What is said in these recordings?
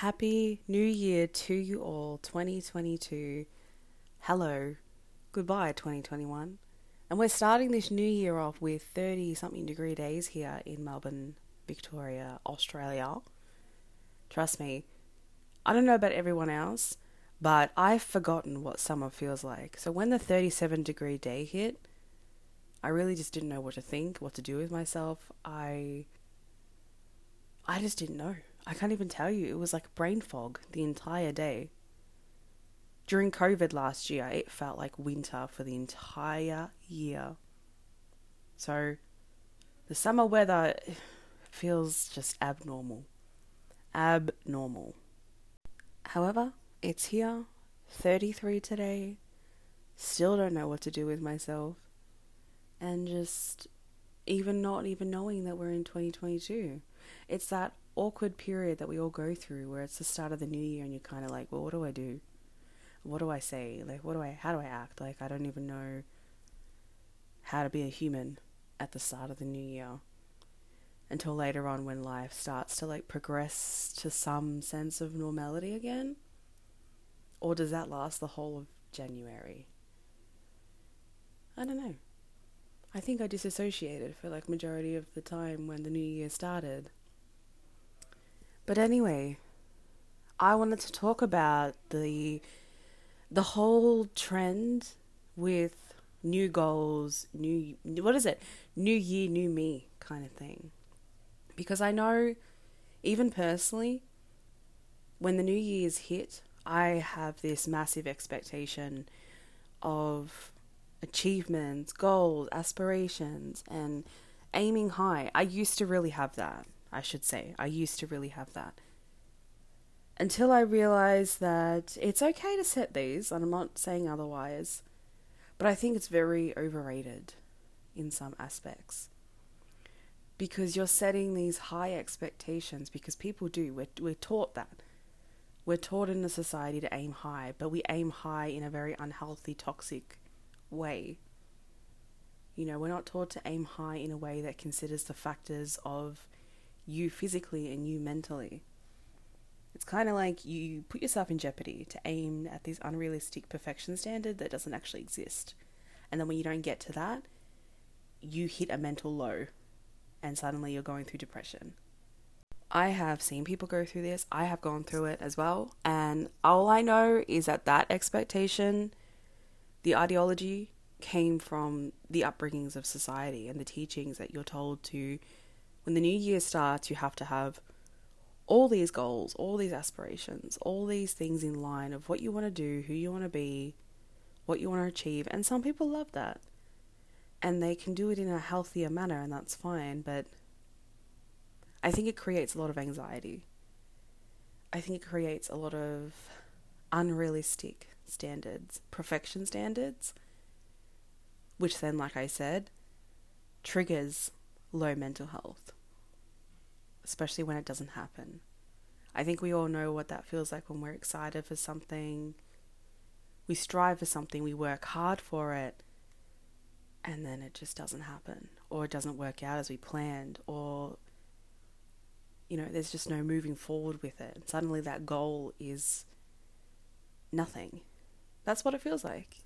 Happy New Year to you all, 2022. Hello, goodbye, 2021. And we're starting this new year off with 30 something degree days here in Melbourne, Victoria, Australia. Trust me, I don't know about everyone else, but I've forgotten what summer feels like. So when the 37 degree day hit, I really just didn't know what to think, what to do with myself. I I just didn't know. I can't even tell you. It was like brain fog the entire day. During COVID last year, it felt like winter for the entire year. So, the summer weather feels just abnormal. Abnormal. However, it's here, 33 today. Still don't know what to do with myself. And just even not even knowing that we're in 2022. It's that awkward period that we all go through where it's the start of the new year and you're kind of like, well, what do I do? What do I say? Like, what do I, how do I act? Like, I don't even know how to be a human at the start of the new year until later on when life starts to like progress to some sense of normality again. Or does that last the whole of January? I don't know. I think I disassociated for like majority of the time when the new year started. But anyway, I wanted to talk about the the whole trend with new goals, new what is it? New year, new me kind of thing. Because I know even personally when the new year's hit, I have this massive expectation of achievements, goals, aspirations and aiming high. I used to really have that. I should say. I used to really have that. Until I realized that it's okay to set these, and I'm not saying otherwise, but I think it's very overrated in some aspects. Because you're setting these high expectations, because people do. We're, we're taught that. We're taught in a society to aim high, but we aim high in a very unhealthy, toxic way. You know, we're not taught to aim high in a way that considers the factors of you physically and you mentally. It's kind of like you put yourself in jeopardy to aim at this unrealistic perfection standard that doesn't actually exist. And then when you don't get to that, you hit a mental low and suddenly you're going through depression. I have seen people go through this. I have gone through it as well. And all I know is that that expectation, the ideology, came from the upbringings of society and the teachings that you're told to when the new year starts, you have to have all these goals, all these aspirations, all these things in line of what you want to do, who you want to be, what you want to achieve. And some people love that. And they can do it in a healthier manner, and that's fine. But I think it creates a lot of anxiety. I think it creates a lot of unrealistic standards, perfection standards, which then, like I said, triggers low mental health, especially when it doesn't happen. I think we all know what that feels like when we're excited for something. We strive for something, we work hard for it, and then it just doesn't happen, or it doesn't work out as we planned, or you know, there's just no moving forward with it. And suddenly that goal is nothing. That's what it feels like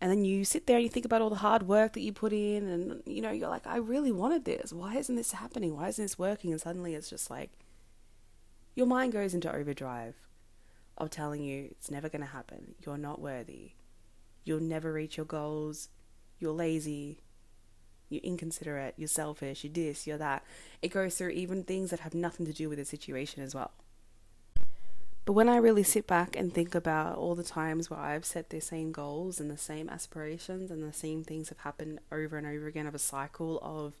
and then you sit there and you think about all the hard work that you put in and you know you're like i really wanted this. Why isn't this happening? Why isn't this working? And suddenly it's just like your mind goes into overdrive of telling you it's never going to happen. You're not worthy. You'll never reach your goals. You're lazy. You're inconsiderate. You're selfish. You're this. You're that. It goes through even things that have nothing to do with the situation as well but when I really sit back and think about all the times where I've set the same goals and the same aspirations and the same things have happened over and over again of a cycle of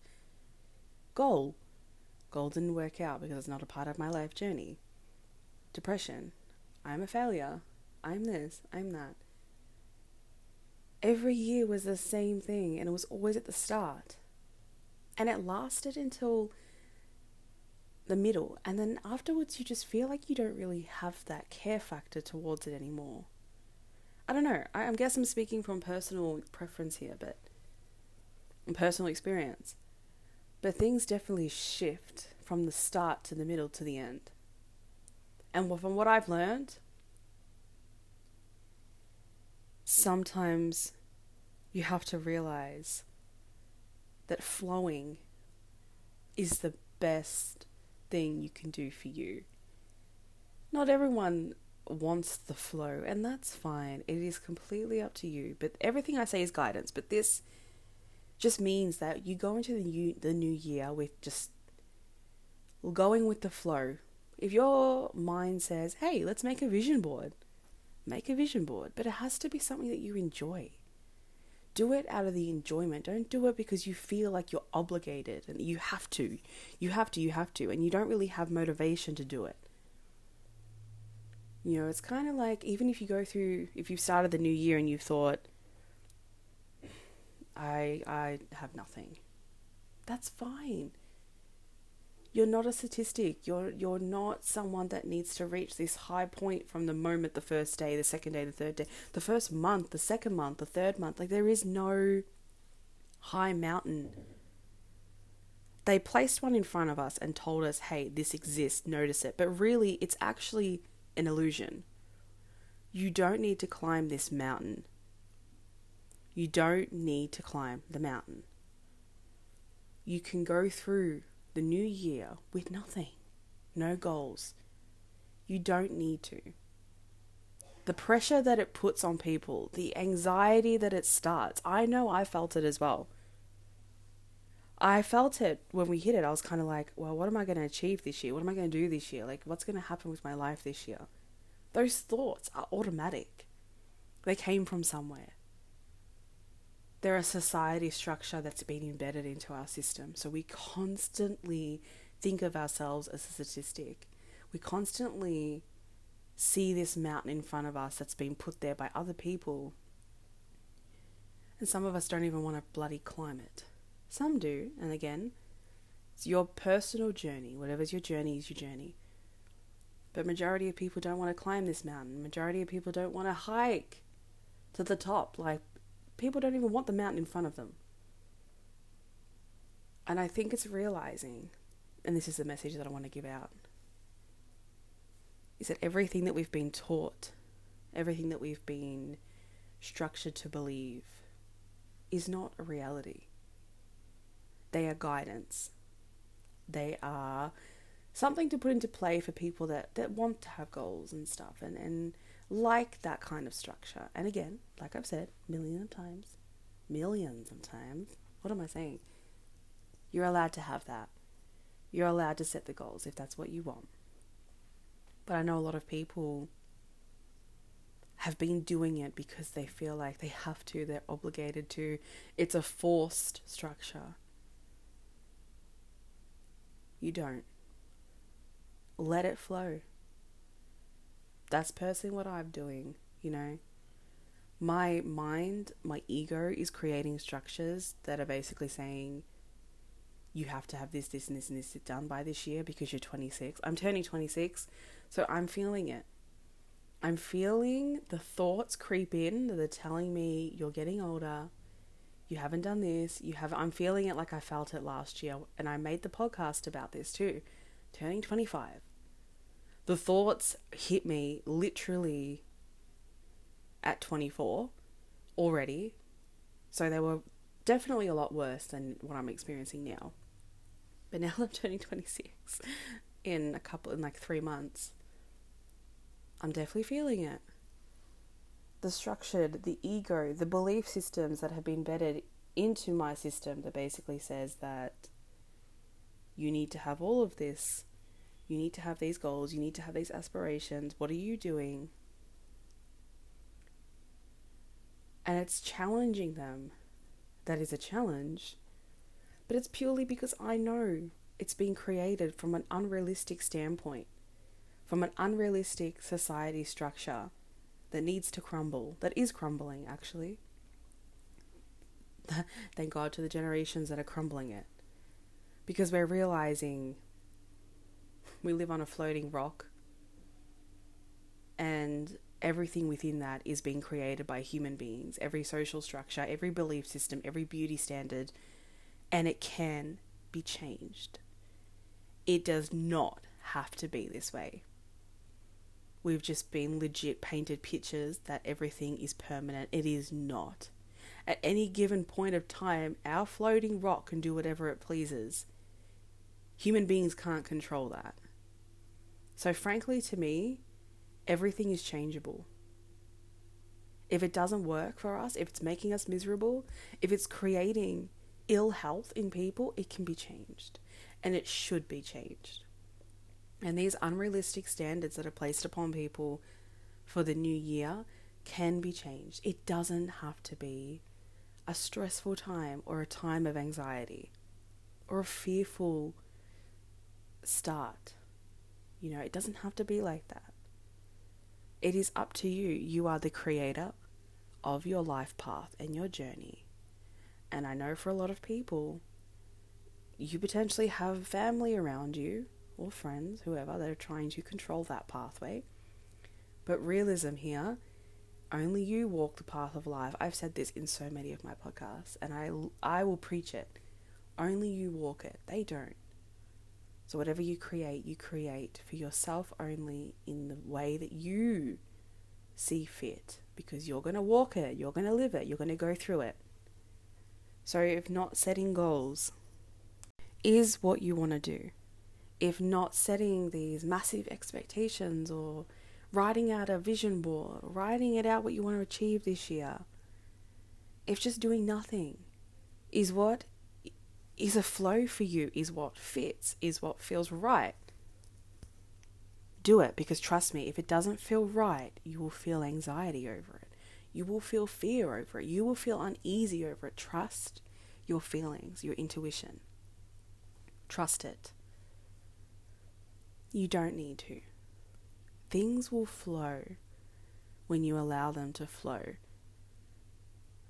goal, goal didn't work out because it's not a part of my life journey. Depression, I'm a failure, I'm this, I'm that. Every year was the same thing and it was always at the start. And it lasted until the middle. And then afterwards, you just feel like you don't really have that care factor towards it anymore. I don't know. I, I guess I'm speaking from personal preference here, but personal experience. But things definitely shift from the start to the middle to the end. And from what I've learned, sometimes you have to realize that flowing is the best thing you can do for you. Not everyone wants the flow, and that's fine. It is completely up to you. But everything I say is guidance. But this just means that you go into the new the new year with just going with the flow. If your mind says, "Hey, let's make a vision board," make a vision board, but it has to be something that you enjoy. Do it out of the enjoyment. Don't do it because you feel like you're obligated and you have to. You have to, you have to, and you don't really have motivation to do it. You know, it's kind of like even if you go through, if you've started the new year and you've thought, I, I have nothing, that's fine. You're not a statistic. You're you're not someone that needs to reach this high point from the moment the first day, the second day, the third day, the first month, the second month, the third month. Like there is no high mountain. They placed one in front of us and told us, "Hey, this exists, notice it." But really, it's actually an illusion. You don't need to climb this mountain. You don't need to climb the mountain. You can go through the new year with nothing, no goals. You don't need to. The pressure that it puts on people, the anxiety that it starts, I know I felt it as well. I felt it when we hit it. I was kind of like, well, what am I going to achieve this year? What am I going to do this year? Like, what's going to happen with my life this year? Those thoughts are automatic, they came from somewhere. They're a society structure that's been embedded into our system. So we constantly think of ourselves as a statistic. We constantly see this mountain in front of us that's been put there by other people. And some of us don't even want to bloody climb it. Some do, and again, it's your personal journey. Whatever's your journey is your journey. But majority of people don't want to climb this mountain. Majority of people don't want to hike to the top. Like people don't even want the mountain in front of them. And I think it's realizing, and this is the message that I want to give out, is that everything that we've been taught, everything that we've been structured to believe, is not a reality. They are guidance. They are something to put into play for people that, that want to have goals and stuff and, and like that kind of structure. And again, like I've said millions of times, millions of times, what am I saying? You're allowed to have that. You're allowed to set the goals if that's what you want. But I know a lot of people have been doing it because they feel like they have to, they're obligated to. It's a forced structure. You don't. Let it flow. That's personally what I'm doing, you know. My mind, my ego is creating structures that are basically saying you have to have this, this, and this, and this done by this year because you're 26. I'm turning 26, so I'm feeling it. I'm feeling the thoughts creep in that are telling me you're getting older, you haven't done this, you have I'm feeling it like I felt it last year and I made the podcast about this too. Turning 25. The thoughts hit me literally at 24 already. So they were definitely a lot worse than what I'm experiencing now. But now I'm turning 26 in a couple in like 3 months. I'm definitely feeling it the structured, the ego, the belief systems that have been embedded into my system that basically says that you need to have all of this, you need to have these goals, you need to have these aspirations. What are you doing? And it's challenging them. That is a challenge. But it's purely because I know it's been created from an unrealistic standpoint, from an unrealistic society structure that needs to crumble, that is crumbling actually. Thank God to the generations that are crumbling it. Because we're realizing we live on a floating rock and everything within that is being created by human beings. Every social structure, every belief system, every beauty standard, and it can be changed. It does not have to be this way. we've just been legit painted pictures that everything is permanent. It is not. At any given point of time, our floating rock can do whatever it pleases. Human beings can't control that. So, frankly, to me, everything is changeable. If it doesn't work for us, if it's making us miserable, if it's creating ill health in people, it can be changed. And it should be changed. And these unrealistic standards that are placed upon people for the new year can be changed. It doesn't have to be a stressful time or a time of anxiety or a fearful start. You know, it doesn't have to be like that. It is up to you. You are the creator of your life path and your journey. And I know for a lot of people, you potentially have family around you or friends, whoever, that are trying to control that pathway. But realism here, only you walk the path of life. I've said this in so many of my podcasts, and I, I will preach it. Only you walk it, they don't. So, whatever you create, you create for yourself only in the way that you see fit because you're going to walk it, you're going to live it, you're going to go through it. So, if not setting goals is what you want to do, if not setting these massive expectations or writing out a vision board, writing it out what you want to achieve this year, if just doing nothing is what is a flow for you, is what fits, is what feels right, do it because trust me, if it doesn't feel right, you will feel anxiety over it. You will feel fear over it. You will feel uneasy over it. Trust your feelings, your intuition. Trust it. You don't need to. Things will flow when you allow them to flow.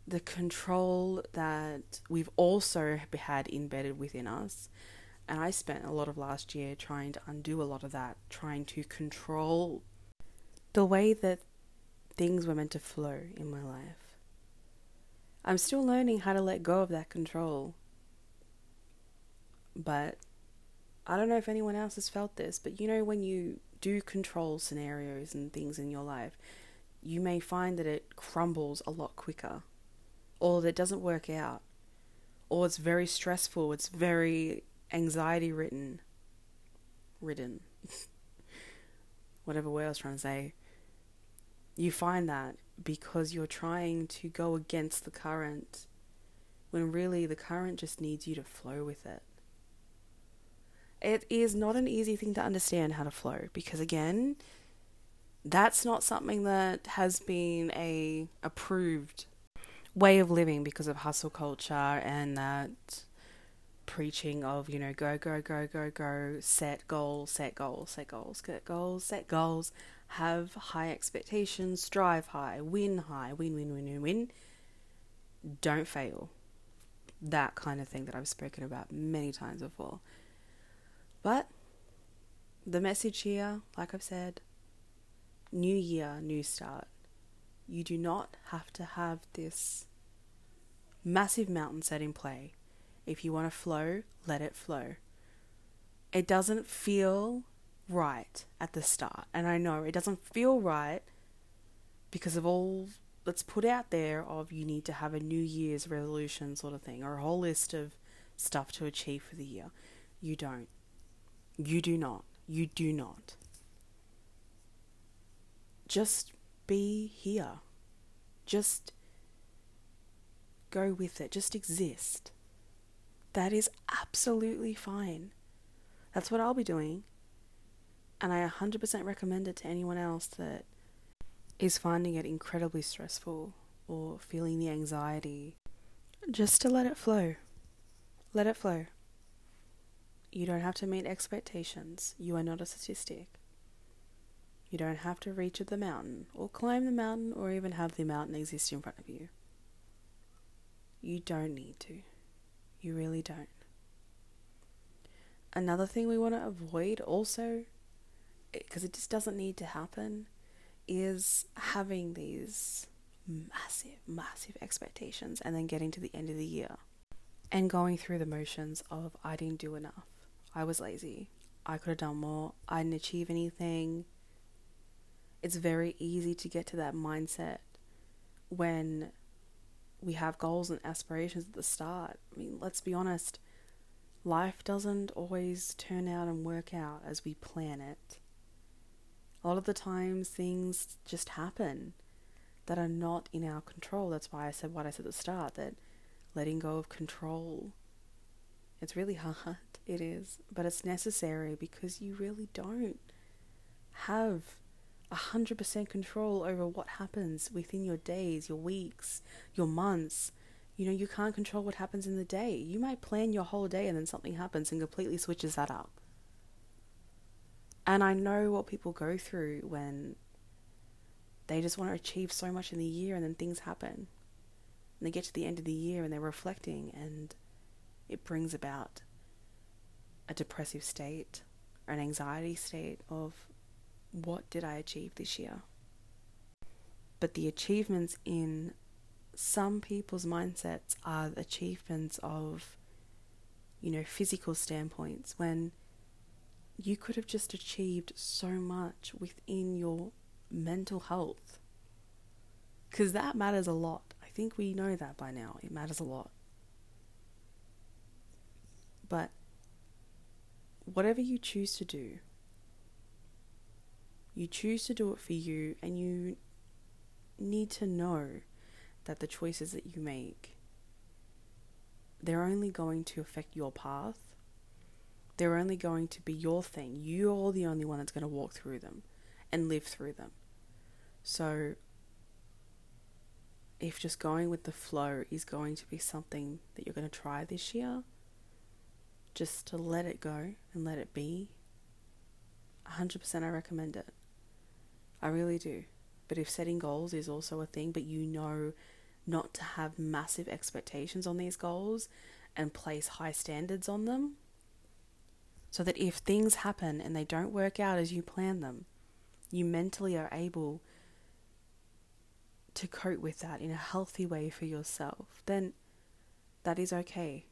The control that we've also had embedded within us, and I spent a lot of last year trying to undo a lot of that, trying to control the way that things were meant to flow in my life. I'm still learning how to let go of that control. But I don't know if anyone else has felt this, but you know, when you do control scenarios and things in your life, you may find that it crumbles a lot quicker, or that doesn't work out, or it's very stressful, it's very anxiety ridden, ridden, whatever word I was trying to say. You find that because you're trying to go against the current when really the current just needs you to flow with it. It is not an easy thing to understand how to flow because again, that's not something that has been a approved way of living because of hustle culture and that preaching of, you know, go, go, go, go, go, set goals, set goals, set goals, set goals, set goals, have high expectations, strive high, win high, win, win, win, win, win. Don't fail. That kind of thing that I've spoken about many times before. But the message here, like I've said, new year, new start. You do not have to have this massive mountain set in play. If you want to flow, let it flow. It doesn't feel right at the start. And I know it doesn't feel right because of all that's put out there of you need to have a New Year's resolution sort of thing or a whole list of stuff to achieve for the year. You don't. You do not. You do not. Just be here. Just go with it. Just exist. That is absolutely fine. That's what I'll be doing. And I 100% recommend it to anyone else that is finding it incredibly stressful or feeling the anxiety. Just to let it flow. Let it flow. You don't have to meet expectations. You are not a statistic. You don't have to reach the mountain, or climb the mountain, or even have the mountain exist in front of you. You don't need to. You really don't. Another thing we want to avoid also, eh, because it just doesn't need to happen, is having these massive, massive expectations and then getting to the end of the year and going through the motions of I didn't do enough. I was lazy. I could have done more. I didn't achieve anything. It's very easy to get to that mindset when we have goals and aspirations at the start. I mean, let's be honest, life doesn't always turn out and work out as we plan it. A lot of the times things just happen that are not in our control. That's why I said what I said at the start that letting go of control. It's really hard, it is, but it's necessary because you really don't have 100% control over what happens within your days, your weeks, your months. You know, you can't control what happens in the day. You might plan your whole day and then something happens and completely switches that up. And I know what people go through when they just want to achieve so much in the year and then things happen. And they get to the end of the year and they're reflecting and it brings about a depressive state or an anxiety state of what did I achieve this year? But the achievements in some people's mindsets are achievements of, you know, physical standpoints when you could have just achieved so much within your mental health. Because that matters a lot. I think we know that by now. It matters a lot. But whatever you choose to do, you choose to do it for you, and you need to know that the choices that you make they're only going to affect your path. They're only going to be your thing. You're the only one that's going to walk through them and live through them. So, if just going with the flow is going to be something that you're going to try this year, just to let it go and let it be, 100% I recommend it. I really do. But if setting goals is also a thing, but you know not to have massive expectations on these goals and place high standards on them, so that if things happen and they don't work out as you plan them, you mentally are able to cope with that in a healthy way for yourself, then that is okay.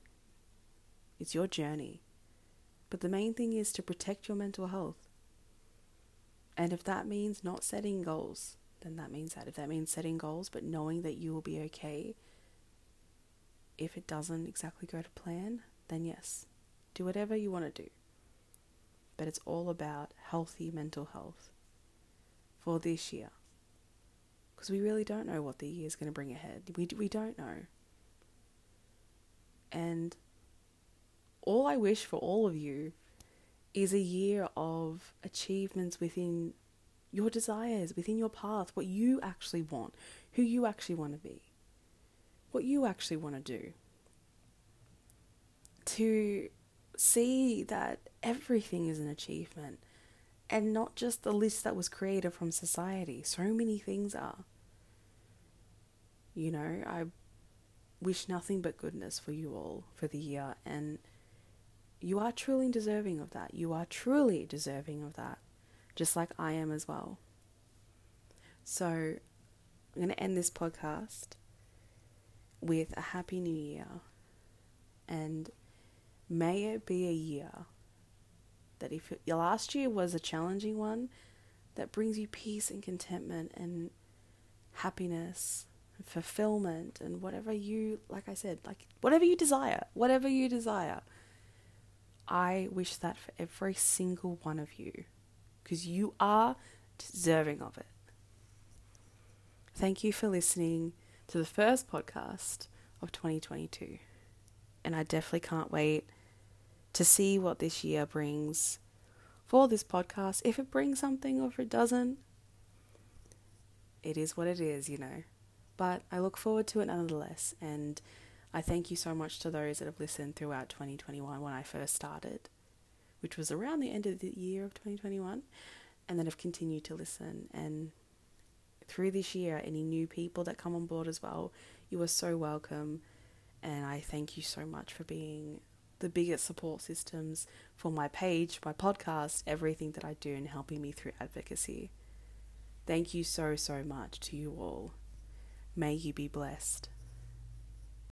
It's your journey. But the main thing is to protect your mental health. And if that means not setting goals, then that means that. If that means setting goals but knowing that you will be okay, if it doesn't exactly go to plan, then yes, do whatever you want to do. But it's all about healthy mental health for this year. Because we really don't know what the year is going to bring ahead. We, we don't know. And all I wish for all of you is a year of achievements within your desires, within your path, what you actually want, who you actually want to be, what you actually want to do. To see that everything is an achievement and not just the list that was created from society. So many things are. You know, I wish nothing but goodness for you all for the year and you are truly deserving of that. You are truly deserving of that, just like I am as well. So, I'm going to end this podcast with a happy new year. And may it be a year that if your last year was a challenging one, that brings you peace and contentment and happiness and fulfillment and whatever you, like I said, like whatever you desire, whatever you desire. I wish that for every single one of you because you are deserving of it. Thank you for listening to the first podcast of 2022. And I definitely can't wait to see what this year brings for this podcast. If it brings something or if it doesn't, it is what it is, you know. But I look forward to it nonetheless. And I thank you so much to those that have listened throughout 2021 when I first started, which was around the end of the year of 2021, and then have continued to listen. And through this year, any new people that come on board as well, you are so welcome. And I thank you so much for being the biggest support systems for my page, my podcast, everything that I do, and helping me through advocacy. Thank you so, so much to you all. May you be blessed.